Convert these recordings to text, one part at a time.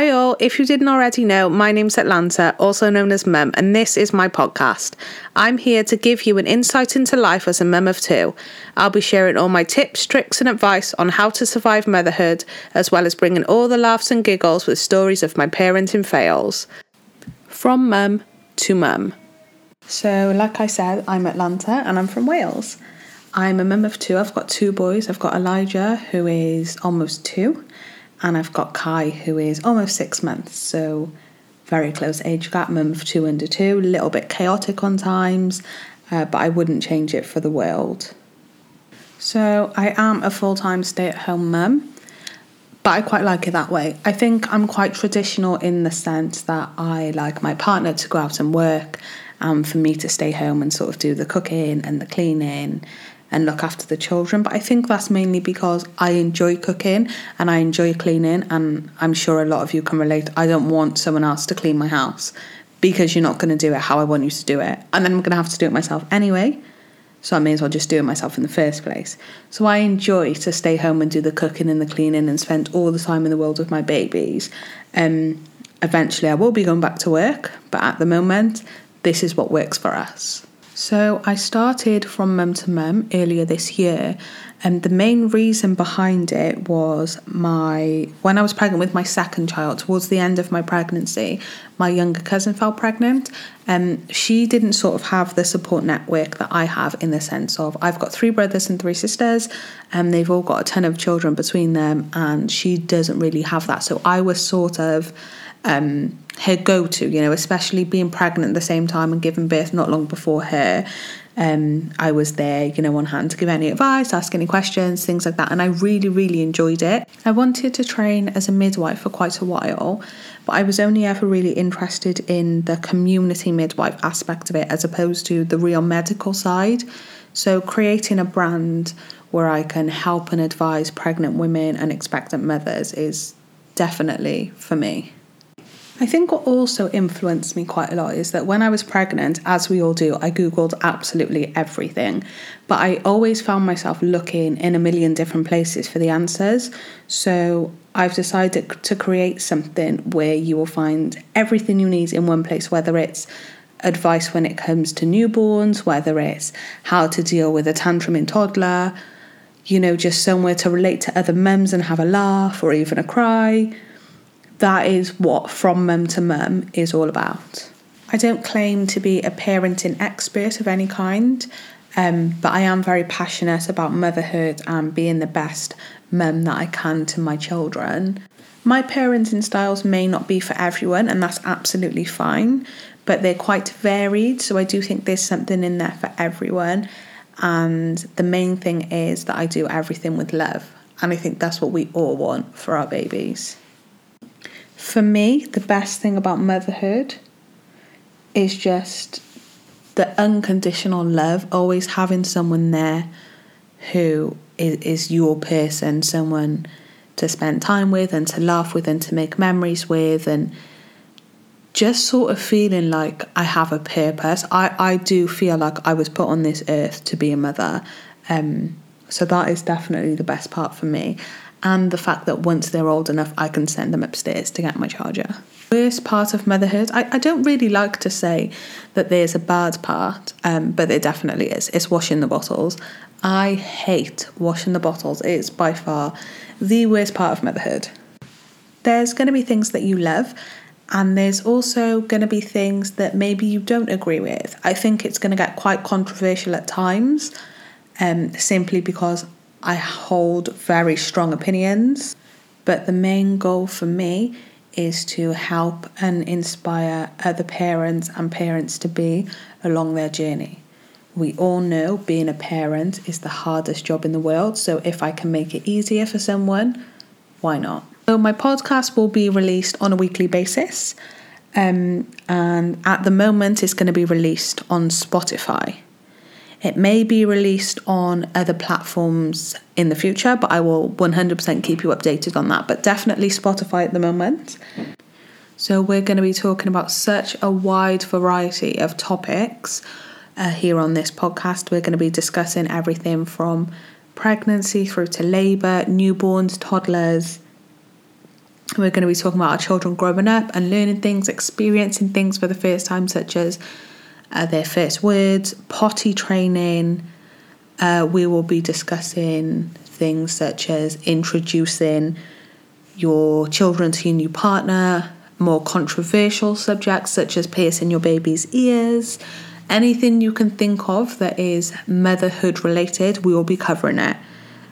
Hi, all. If you didn't already know, my name's Atlanta, also known as Mum, and this is my podcast. I'm here to give you an insight into life as a mum of two. I'll be sharing all my tips, tricks, and advice on how to survive motherhood, as well as bringing all the laughs and giggles with stories of my parenting fails. From mum to mum. So, like I said, I'm Atlanta and I'm from Wales. I'm a mum of two. I've got two boys. I've got Elijah, who is almost two, and I've got Kai, who is almost six months. So, very close age gap, mum two under two, a little bit chaotic on times, uh, but I wouldn't change it for the world. So, I am a full time stay at home mum, but I quite like it that way. I think I'm quite traditional in the sense that I like my partner to go out and work and for me to stay home and sort of do the cooking and the cleaning and look after the children. But I think that's mainly because I enjoy cooking and I enjoy cleaning, and I'm sure a lot of you can relate. I don't want someone else to clean my house because you're not going to do it how I want you to do it, and then I'm going to have to do it myself anyway. So I may as well just do it myself in the first place. So I enjoy to stay home and do the cooking and the cleaning and spend all the time in the world with my babies. Um, eventually, I will be going back to work, but at the moment, this is what works for us. So I started from mum to mum earlier this year, and the main reason behind it was my when I was pregnant with my second child towards the end of my pregnancy, my younger cousin fell pregnant, and she didn't sort of have the support network that I have in the sense of I've got three brothers and three sisters, and they've all got a ton of children between them, and she doesn't really have that. So I was sort of um, her go to, you know, especially being pregnant at the same time and giving birth not long before her. Um, I was there, you know, on hand to give any advice, ask any questions, things like that. And I really, really enjoyed it. I wanted to train as a midwife for quite a while, but I was only ever really interested in the community midwife aspect of it as opposed to the real medical side. So, creating a brand where I can help and advise pregnant women and expectant mothers is definitely for me. I think what also influenced me quite a lot is that when I was pregnant, as we all do, I Googled absolutely everything. But I always found myself looking in a million different places for the answers. So I've decided to create something where you will find everything you need in one place, whether it's advice when it comes to newborns, whether it's how to deal with a tantrum in toddler, you know, just somewhere to relate to other mums and have a laugh or even a cry that is what From Mum to Mum is all about. I don't claim to be a parenting expert of any kind, um, but I am very passionate about motherhood and being the best mum that I can to my children. My parenting styles may not be for everyone, and that's absolutely fine, but they're quite varied, so I do think there's something in there for everyone. And the main thing is that I do everything with love, and I think that's what we all want for our babies. For me, the best thing about motherhood is just the unconditional love, always having someone there who is, is your person, someone to spend time with and to laugh with and to make memories with and just sort of feeling like I have a purpose. I, I do feel like I was put on this earth to be a mother. Um, so that is definitely the best part for me and the fact that once they're old enough, I can send them upstairs to get my charger. Worst part of motherhood, I, I don't really like to say that there's a bad part, um, but there definitely is. It's washing the bottles. I hate washing the bottles. It's by far the worst part of motherhood. There's going to be things that you love, and there's also going to be things that maybe you don't agree with. I think it's going to get quite controversial at times, um, simply because I hold very strong opinions, but the main goal for me is to help and inspire other parents and parents to be along their journey. We all know being a parent is the hardest job in the world, so if I can make it easier for someone, why not? So, my podcast will be released on a weekly basis, um, and at the moment, it's going to be released on Spotify. It may be released on other platforms in the future, but I will 100% keep you updated on that. But definitely Spotify at the moment. So, we're going to be talking about such a wide variety of topics uh, here on this podcast. We're going to be discussing everything from pregnancy through to labour, newborns, toddlers, We're going to be talking about our children growing up and learning things, experiencing things for the first time, such as uh, their first words, potty training. Uh, we will be discussing things such as introducing your children to your new partner, more controversial subjects such as piercing your baby's ears. Anything you can think of that is motherhood related, we will be covering it.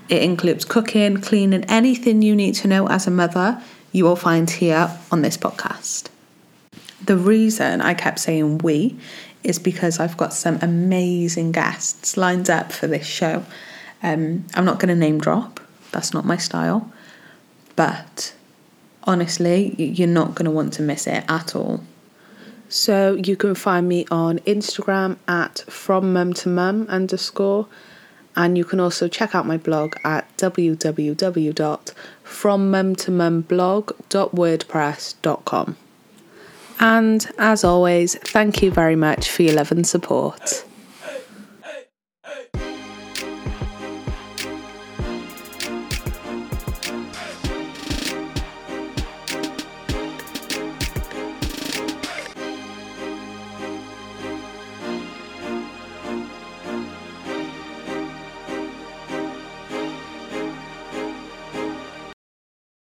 It includes cooking, cleaning, anything you need to know as a mother, you will find here on this podcast. The reason I kept saying we is because I've got some amazing guests lined up for this show. Um, I'm not going to name drop, that's not my style, but honestly, you're not going to want to miss it at all. So you can find me on Instagram at from mum to mum underscore, and you can also check out my blog at www.frommumtomumblog.wordpress.com. And as always, thank you very much for your love and support.